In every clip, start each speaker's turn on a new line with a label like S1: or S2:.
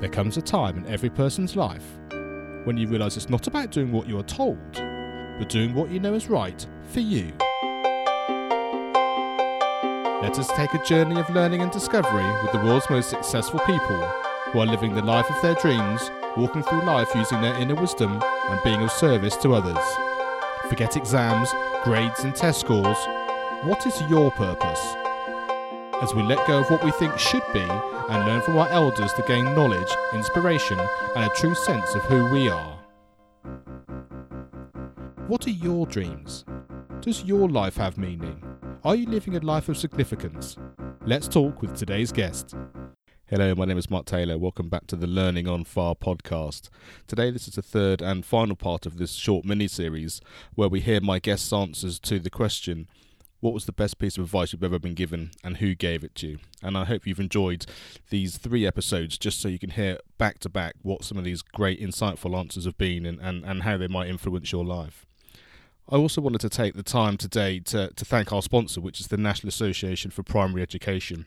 S1: There comes a time in every person's life when you realise it's not about doing what you are told, but doing what you know is right for you. Let us take a journey of learning and discovery with the world's most successful people who are living the life of their dreams, walking through life using their inner wisdom and being of service to others. Forget exams, grades, and test scores. What is your purpose? As we let go of what we think should be and learn from our elders to gain knowledge, inspiration, and a true sense of who we are. What are your dreams? Does your life have meaning? Are you living a life of significance? Let's talk with today's guest. Hello, my name is Mark Taylor. Welcome back to the Learning on Fire podcast. Today, this is the third and final part of this short mini series where we hear my guest's answers to the question what was the best piece of advice you've ever been given and who gave it to you? And I hope you've enjoyed these three episodes just so you can hear back to back what some of these great, insightful answers have been and, and, and how they might influence your life. I also wanted to take the time today to, to thank our sponsor, which is the National Association for Primary Education.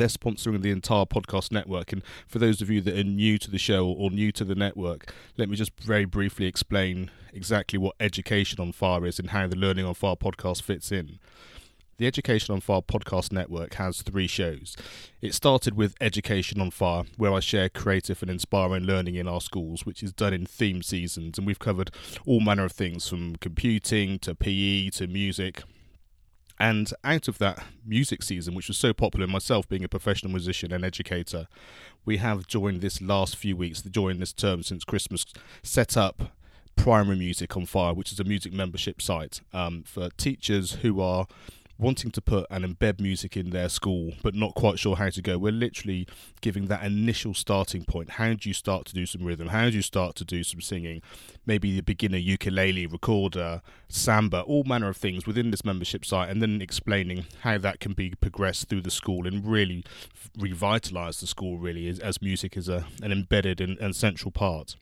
S1: They're sponsoring the entire podcast network. And for those of you that are new to the show or new to the network, let me just very briefly explain exactly what Education on Fire is and how the Learning on Fire podcast fits in. The Education on Fire podcast network has three shows. It started with Education on Fire, where I share creative and inspiring learning in our schools, which is done in theme seasons, and we've covered all manner of things from computing to PE to music. And out of that music season, which was so popular, myself being a professional musician and educator, we have during this last few weeks, during this term since Christmas, set up Primary Music on Fire, which is a music membership site um, for teachers who are wanting to put and embed music in their school but not quite sure how to go. We're literally giving that initial starting point. How do you start to do some rhythm? How do you start to do some singing? Maybe the beginner ukulele recorder samba all manner of things within this membership site and then explaining how that can be progressed through the school and really revitalize the school really as, as music is a, an embedded and, and central part.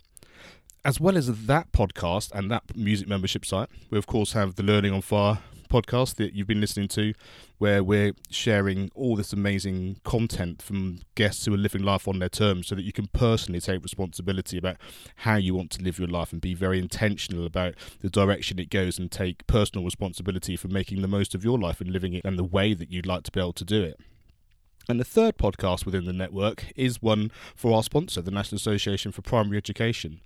S1: As well as that podcast and that music membership site, we of course have the Learning on Fire podcast that you've been listening to, where we're sharing all this amazing content from guests who are living life on their terms so that you can personally take responsibility about how you want to live your life and be very intentional about the direction it goes and take personal responsibility for making the most of your life and living it in the way that you'd like to be able to do it. And the third podcast within the network is one for our sponsor, the National Association for Primary Education.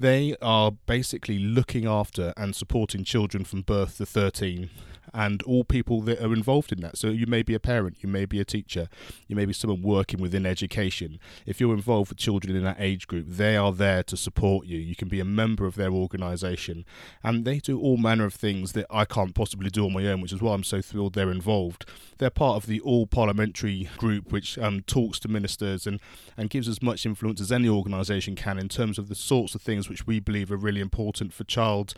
S1: They are basically looking after and supporting children from birth to 13 and all people that are involved in that. So you may be a parent, you may be a teacher, you may be someone working within education. If you're involved with children in that age group, they are there to support you. You can be a member of their organisation, and they do all manner of things that I can't possibly do on my own, which is why I'm so thrilled they're involved. They're part of the All Parliamentary Group, which um, talks to ministers and, and gives as much influence as any organisation can in terms of the sorts of things which we believe are really important for child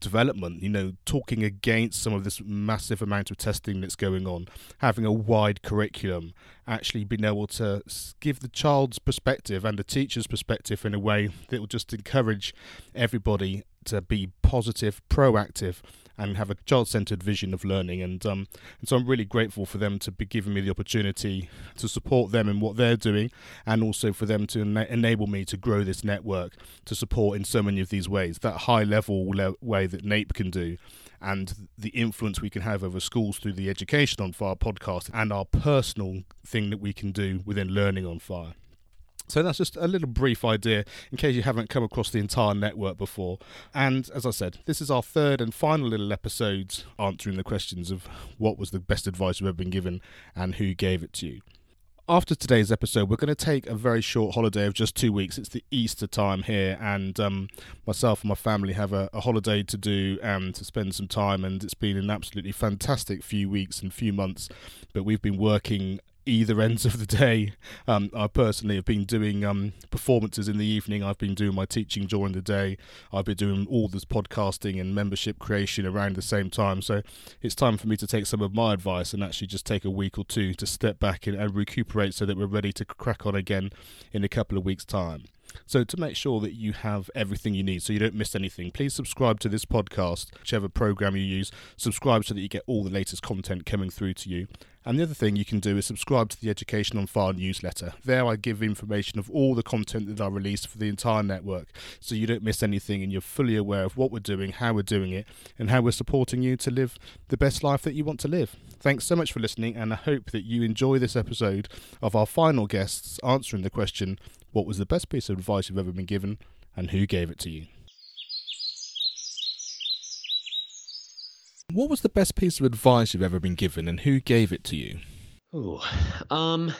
S1: development. You know, talking against some of this massive amount of testing that's going on, having a wide curriculum, actually being able to give the child's perspective and the teacher's perspective in a way that will just encourage everybody to be positive, proactive, and have a child-centered vision of learning. And um, and so I'm really grateful for them to be giving me the opportunity to support them in what they're doing, and also for them to ena- enable me to grow this network to support in so many of these ways. That high-level le- way that NAPE can do, and the influence we can have over schools through the Education on Fire podcast, and our personal thing that we can do within Learning on Fire. So that's just a little brief idea in case you haven't come across the entire network before. And as I said, this is our third and final little episode answering the questions of what was the best advice you've ever been given and who gave it to you. After today's episode, we're going to take a very short holiday of just two weeks. It's the Easter time here, and um, myself and my family have a, a holiday to do and to spend some time. And it's been an absolutely fantastic few weeks and few months. But we've been working either ends of the day. Um, I personally have been doing um, performances in the evening. I've been doing my teaching during the day. I've been doing all this podcasting and membership creation around the same time. So it's time for me to take some of my advice and actually just take a week or two to step back and, and recuperate so that we're ready to crack on again in a couple of weeks' time. So, to make sure that you have everything you need so you don't miss anything, please subscribe to this podcast, whichever program you use. Subscribe so that you get all the latest content coming through to you. And the other thing you can do is subscribe to the Education on Fire newsletter. There I give information of all the content that I release for the entire network so you don't miss anything and you're fully aware of what we're doing, how we're doing it, and how we're supporting you to live the best life that you want to live. Thanks so much for listening, and I hope that you enjoy this episode of our final guests answering the question what was the best piece of advice you've ever been given, and who gave it to you? What was the best piece of advice you've ever been given, and who gave it to you?
S2: Ooh, um,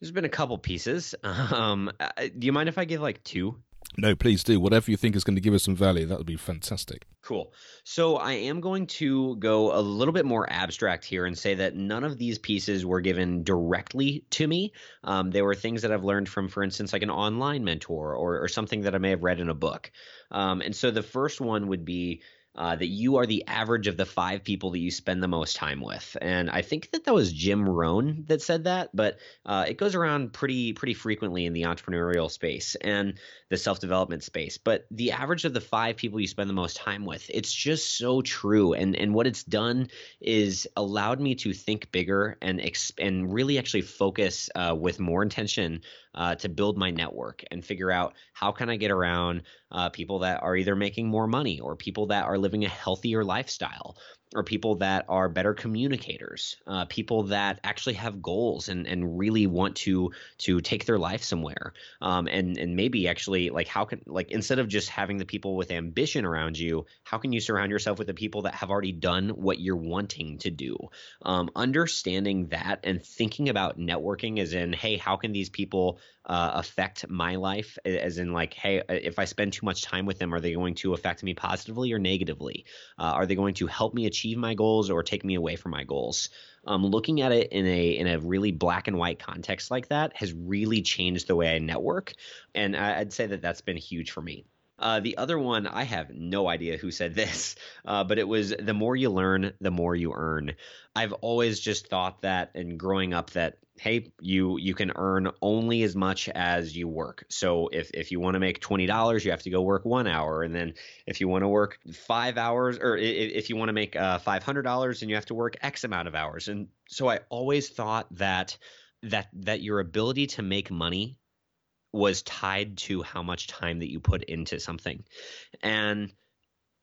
S2: there's been a couple pieces. Um, uh, do you mind if I give like two?
S1: No, please do. Whatever you think is going to give us some value, that would be fantastic.
S2: Cool. So I am going to go a little bit more abstract here and say that none of these pieces were given directly to me. Um, they were things that I've learned from, for instance, like an online mentor or, or something that I may have read in a book. Um, and so the first one would be uh, that you are the average of the five people that you spend the most time with. And I think that that was Jim Rohn that said that, but uh, it goes around pretty pretty frequently in the entrepreneurial space and the self development space. But the average of the five people you spend the most time with, it's just so true. And and what it's done is allowed me to think bigger and exp- and really actually focus uh, with more intention uh, to build my network and figure out how can I get around uh, people that are either making more money or people that are living a healthier lifestyle or people that are better communicators, uh, people that actually have goals and, and really want to to take their life somewhere, um, and and maybe actually like how can like instead of just having the people with ambition around you, how can you surround yourself with the people that have already done what you're wanting to do? Um, understanding that and thinking about networking as in, hey, how can these people uh, affect my life as in like hey if i spend too much time with them are they going to affect me positively or negatively? Uh, are they going to help me achieve my goals or take me away from my goals? Um, looking at it in a in a really black and white context like that has really changed the way i network and i'd say that that's been huge for me. Uh, the other one, I have no idea who said this, uh, but it was the more you learn, the more you earn. I've always just thought that, and growing up, that hey, you you can earn only as much as you work. So if if you want to make twenty dollars, you have to go work one hour, and then if you want to work five hours, or if you want to make uh, five hundred dollars, and you have to work X amount of hours. And so I always thought that that that your ability to make money was tied to how much time that you put into something, and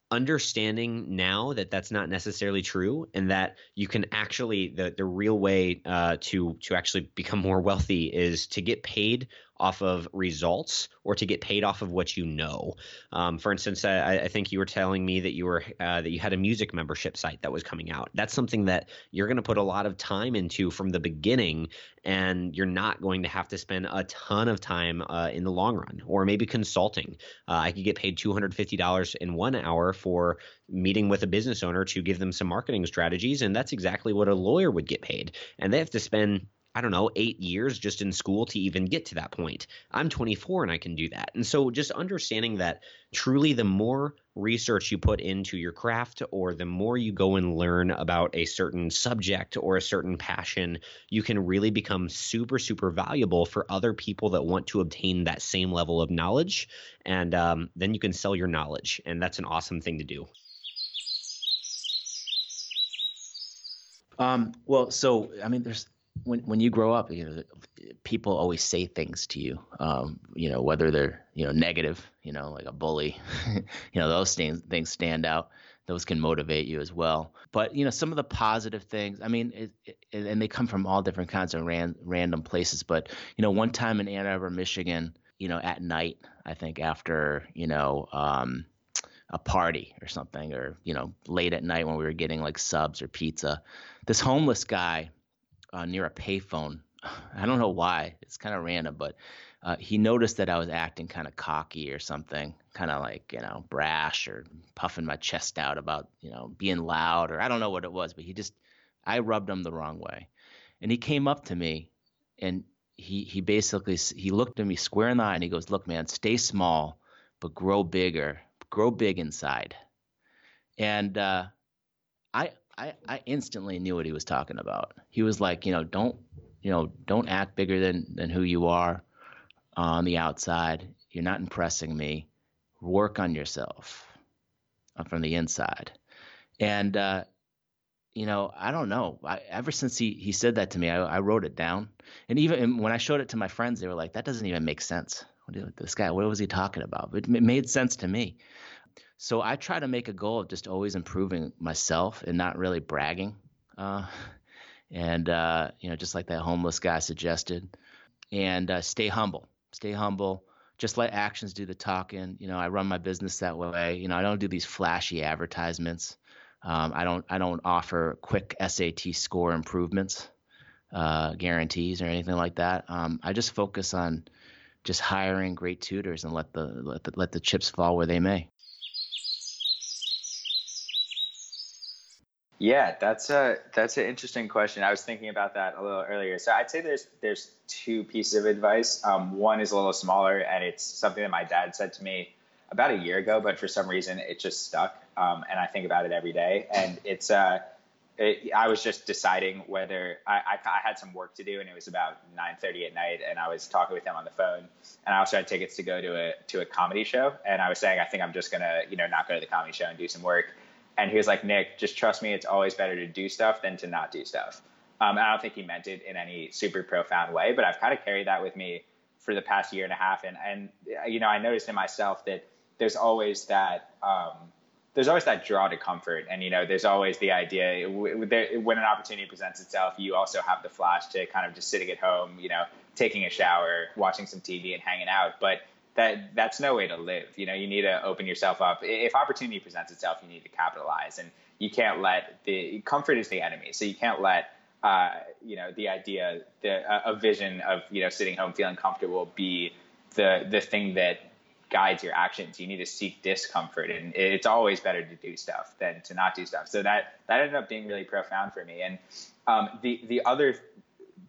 S2: understanding now that that's not necessarily true and that you can actually the the real way uh, to to actually become more wealthy is to get paid off of results or to get paid off of what you know. Um, for instance, I, I, think you were telling me that you were uh, that you had a music membership site that was coming out. That's something that you're going to put a lot of time into from the beginning, and you're not going to have to spend a ton of time uh, in the long run. Or maybe consulting. Uh, I could get paid two hundred fifty dollars in one hour for meeting with a business owner to give them some marketing strategies, and that's exactly what a lawyer would get paid. And they have to spend I don't know, eight years just in school to even get to that point. I'm 24 and I can do that. And so just understanding that truly the more research you put into your craft or the more you go and learn about a certain subject or a certain passion, you can really become super, super valuable for other people that want to obtain that same level of knowledge. And um, then you can sell your knowledge. And that's an awesome thing to do.
S3: Um, well, so I mean, there's when when you grow up, you know, people always say things to you. Um, you know, whether they're you know negative, you know, like a bully, you know, those things things stand out. Those can motivate you as well. But you know, some of the positive things. I mean, it, it, and they come from all different kinds of ran, random places. But you know, one time in Ann Arbor, Michigan, you know, at night, I think after you know. Um, a party or something, or you know, late at night when we were getting like subs or pizza. This homeless guy uh, near a payphone. I don't know why. It's kind of random, but uh, he noticed that I was acting kind of cocky or something, kind of like you know brash or puffing my chest out about you know being loud or I don't know what it was, but he just I rubbed him the wrong way, and he came up to me and he he basically he looked at me square in the eye and he goes, "Look, man, stay small, but grow bigger, grow big inside." And uh, I I, I instantly knew what he was talking about. He was like, you know, don't, you know, don't act bigger than than who you are. on the outside. You're not impressing me. Work on yourself uh, from the inside. And, uh, you know, I don't know. I, ever since he, he said that to me, I, I wrote it down. And even when I showed it to my friends, they were like, that doesn't even make sense. This guy, what was he talking about? But it made sense to me. So I try to make a goal of just always improving myself and not really bragging. Uh, and, uh, you know, just like that homeless guy suggested. And uh, stay humble. Stay humble just let actions do the talking. You know, I run my business that way. You know, I don't do these flashy advertisements. Um, I don't I don't offer quick SAT score improvements, uh, guarantees or anything like that. Um, I just focus on just hiring great tutors and let the let the, let the chips fall where they may.
S4: Yeah, that's a that's an interesting question. I was thinking about that a little earlier. So I'd say there's there's two pieces of advice. Um, one is a little smaller, and it's something that my dad said to me about a year ago, but for some reason it just stuck, um, and I think about it every day. And it's uh, it, I was just deciding whether I, I, I had some work to do, and it was about 9:30 at night, and I was talking with him on the phone, and I also had tickets to go to a to a comedy show, and I was saying I think I'm just gonna you know not go to the comedy show and do some work and he was like, Nick, just trust me. It's always better to do stuff than to not do stuff. Um, I don't think he meant it in any super profound way, but I've kind of carried that with me for the past year and a half. And, and you know, I noticed in myself that there's always that, um, there's always that draw to comfort. And, you know, there's always the idea when an opportunity presents itself, you also have the flash to kind of just sitting at home, you know, taking a shower, watching some TV and hanging out. But that that's no way to live. You know, you need to open yourself up. If opportunity presents itself, you need to capitalize, and you can't let the comfort is the enemy. So you can't let uh, you know the idea, the a vision of you know sitting home feeling comfortable be the the thing that guides your actions. You need to seek discomfort, and it's always better to do stuff than to not do stuff. So that that ended up being really profound for me. And um, the the other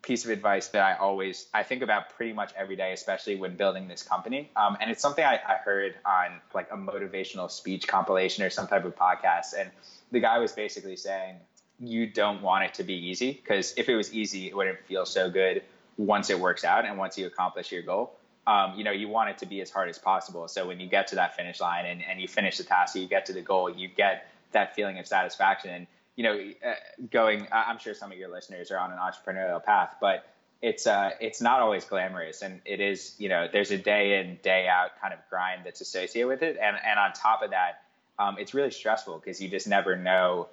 S4: piece of advice that I always I think about pretty much every day, especially when building this company. Um, and it's something I, I, heard on like a motivational speech compilation or some type of podcast. And the guy was basically saying, you don't want it to be easy because if it was easy, it wouldn't feel so good once it works out and once you accomplish your goal. Um, you know, you want it to be as hard as possible. So when you get to that finish line and, and you finish the task, you get to the goal, you get that feeling of satisfaction. And you know, uh, going. I'm sure some of your listeners are on an entrepreneurial path, but it's uh, it's not always glamorous, and it is. You know, there's a day in day out kind of grind that's associated with it, and and on top of that, um, it's really stressful because you just never know.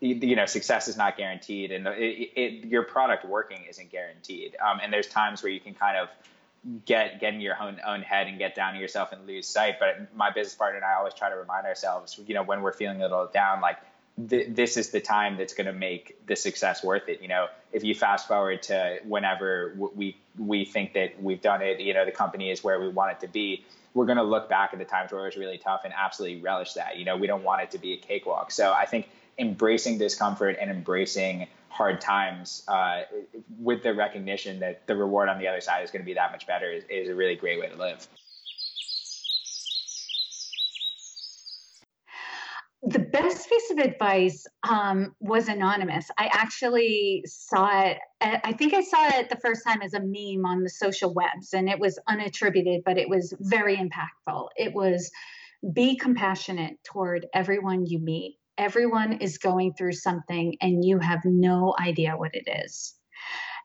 S4: You, you know, success is not guaranteed, and it, it, your product working isn't guaranteed. Um, and there's times where you can kind of get get in your own own head and get down to yourself and lose sight. But my business partner and I always try to remind ourselves, you know, when we're feeling a little down, like th- this is the time that's going to make the success worth it. You know, if you fast forward to whenever we we think that we've done it, you know, the company is where we want it to be. We're going to look back at the times where it was really tough and absolutely relish that. You know, we don't want it to be a cakewalk. So I think embracing discomfort and embracing hard times uh, with the recognition that the reward on the other side is going to be that much better is, is a really great way to live.
S5: the best piece of advice um, was anonymous. I actually saw it. I think I saw it the first time as a meme on the social webs, and it was unattributed, but it was very impactful. It was be compassionate toward everyone you meet. Everyone is going through something, and you have no idea what it is.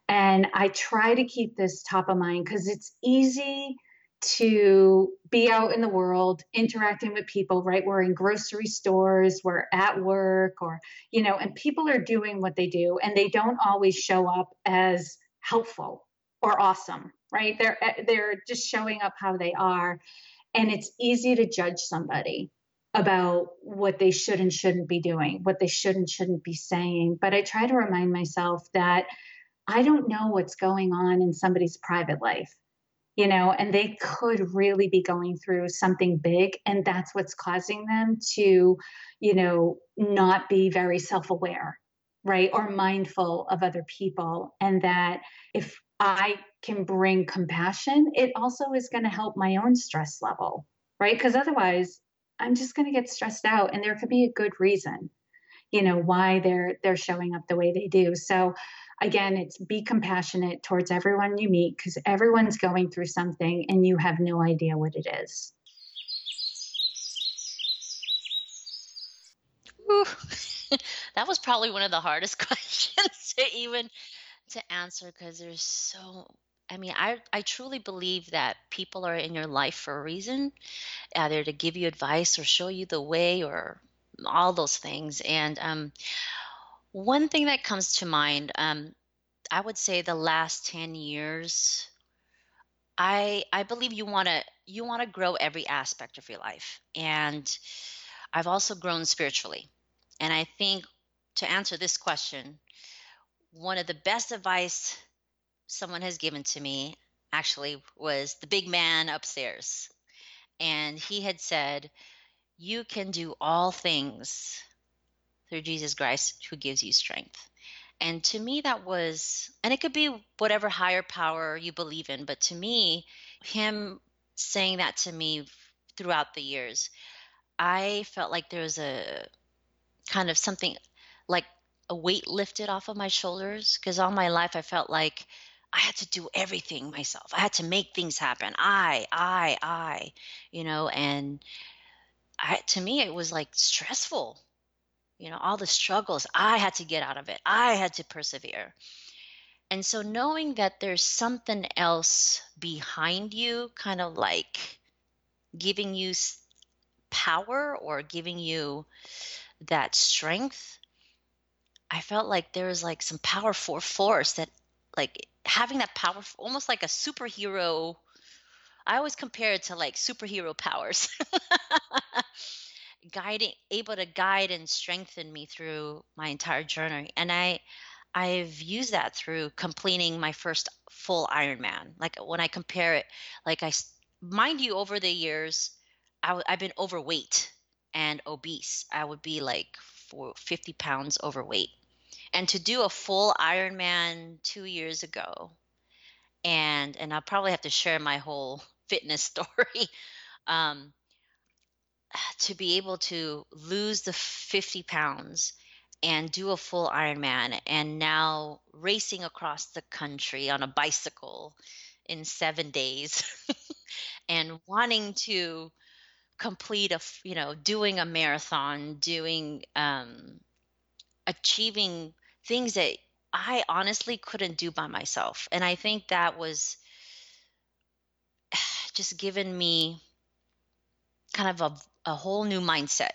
S5: And I try to keep this top of mind because it's easy to be out in the world interacting with people right? We're in grocery stores we're at work or you know and people are doing what they do and they don't always show up as helpful or awesome right? They're eh, they're just showing up how they are. And it's easy to judge somebody about what they should and shouldn't be doing what they should and shouldn't be saying. But i try to remind myself that i don't know what's going on in somebody's private life you know, and they could really be going through something big. And that's what's causing them to, you know, not be very self aware, right? Or mindful of other people. And that if I can bring compassion, it also is going to help my own stress level, right? Because otherwise, I'm just going to get stressed out. And there could be a good reason, you know, why they're they're showing up the way they do. So again, it's be compassionate towards everyone you meet because everyone's going through something and you have no idea what it is.
S6: that was probably one of the hardest questions to even to answer because there's so I mean, I I truly believe that people are in your life for a reason, either to give you advice or show you the way or all those things. And um, one thing that comes to mind, um, I would say the last ten years, I I believe you want to you want to grow every aspect of your life, and I've also grown spiritually. And I think to answer this question, one of the best advice someone has given to me actually was the big man upstairs. And he had said, You can do all things through Jesus Christ who gives you strength. And to me, that was, and it could be whatever higher power you believe in, but to me, him saying that to me throughout the years, I felt like there was a kind of something like a weight lifted off of my shoulders because all my life I felt like I had to do everything myself. I had to make things happen. I, I, I, you know, and I, to me, it was like stressful. You know, all the struggles I had to get out of it. I had to persevere. And so knowing that there's something else behind you, kind of like giving you power or giving you that strength, I felt like there was like some powerful force that like having that power almost like a superhero I always compare it to like superhero powers. guiding able to guide and strengthen me through my entire journey and i i've used that through completing my first full ironman like when i compare it like i mind you over the years I've been overweight and obese i would be like for 50 pounds overweight and to do a full Ironman two years ago, and and I'll probably have to share my whole fitness story. Um, to be able to lose the 50 pounds and do a full Ironman, and now racing across the country on a bicycle in seven days, and wanting to complete a you know doing a marathon, doing um, achieving things that I honestly couldn't do by myself. And I think that was just given me kind of a, a whole new mindset.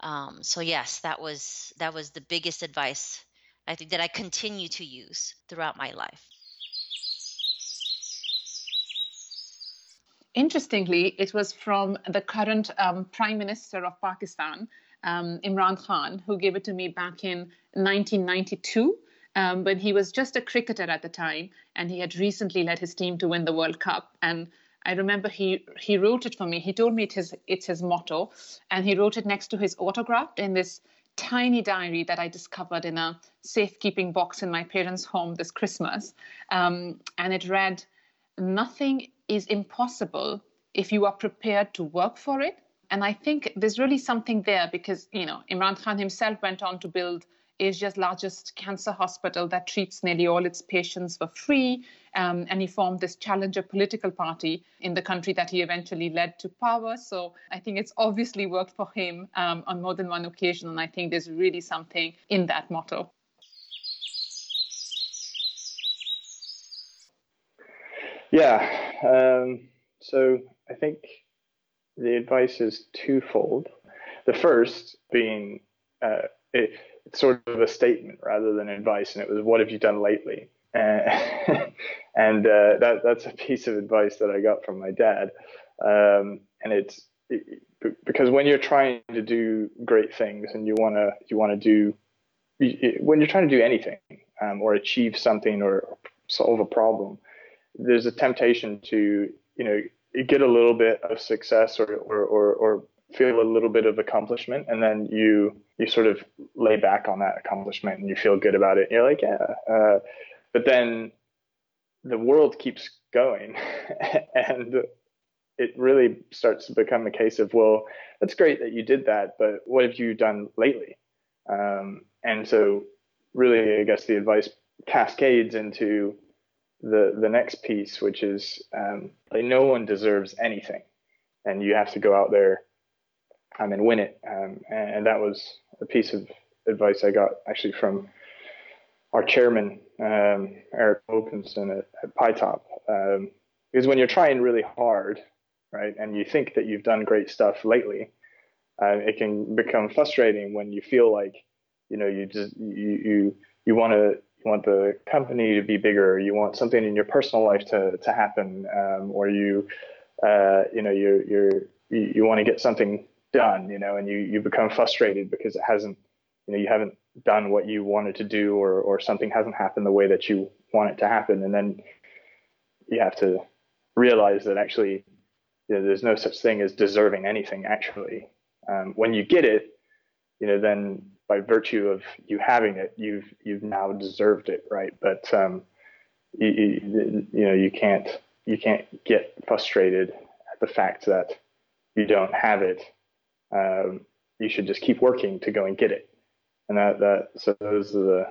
S6: Um, so yes, that was that was the biggest advice I think that I continue to use throughout my life.
S7: Interestingly, it was from the current um, Prime Minister of Pakistan, um, Imran Khan, who gave it to me back in 1992. Um, he was just a cricketer at the time, and he had recently led his team to win the World Cup. And I remember he he wrote it for me. He told me it's his it's his motto, and he wrote it next to his autograph in this tiny diary that I discovered in a safekeeping box in my parents' home this Christmas. Um, and it read, "Nothing is impossible if you are prepared to work for it and I think there's really something there because, you know, Imran Khan himself went on to build Asia's largest cancer hospital that treats nearly all its patients for free. Um, and he formed this challenger political party in the country that he eventually led to power. So I think it's obviously worked for him um, on more than one occasion. And I think there's really something in that motto.
S8: Yeah. Um, so I think the advice is twofold. The first being uh, it, sort of a statement rather than advice, and it was, "What have you done lately?" Uh, and uh, that that's a piece of advice that I got from my dad, um, and it's it, because when you're trying to do great things and you wanna you wanna do when you're trying to do anything um, or achieve something or solve a problem, there's a temptation to you know get a little bit of success or, or, or, or feel a little bit of accomplishment and then you you sort of lay back on that accomplishment and you feel good about it. And you're like yeah uh, but then the world keeps going and it really starts to become a case of well that's great that you did that but what have you done lately? Um, and so really i guess the advice cascades into the the next piece, which is um, like no one deserves anything, and you have to go out there um, and win it. Um, and, that was a piece of advice I got actually from our chairman um, Eric Opinson at, at PyTop. Um, because when you're trying really hard, right, and you think that you've done great stuff lately, uh, it can become frustrating when you feel like you know you just you you, you want to want the company to be bigger, you want something in your personal life to to happen, um, or you uh, you know you you're you, you want to get something done, you know, and you you become frustrated because it hasn't you know you haven't done what you wanted to do, or or something hasn't happened the way that you want it to happen, and then you have to realize that actually you know, there's no such thing as deserving anything actually. Um, when you get it, you know, then by virtue of you having it, you've you've now deserved it, right? But um, you, you, you know you can't you can't get frustrated at the fact that you don't have it. Um, you should just keep working to go and get it, and that that so those are the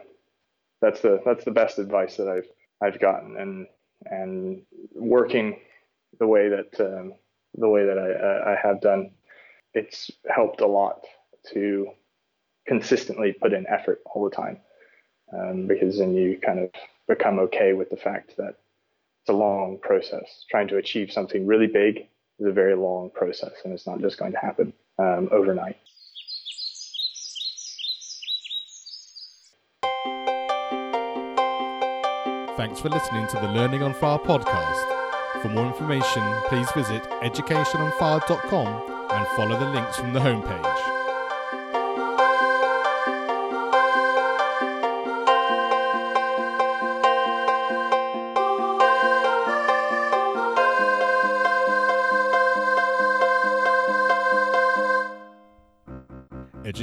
S8: that's the that's the best advice that I've I've gotten, and and working the way that um, the way that I, I have done, it's helped a lot to consistently put in effort all the time. Um, because then you kind of become okay with the fact that it's a long process. Trying to achieve something really big is a very long process, and it's not just going to happen um, overnight.
S1: Thanks for listening to the Learning on Fire podcast. For more information, please visit educationonfire.com and follow the links from the homepage.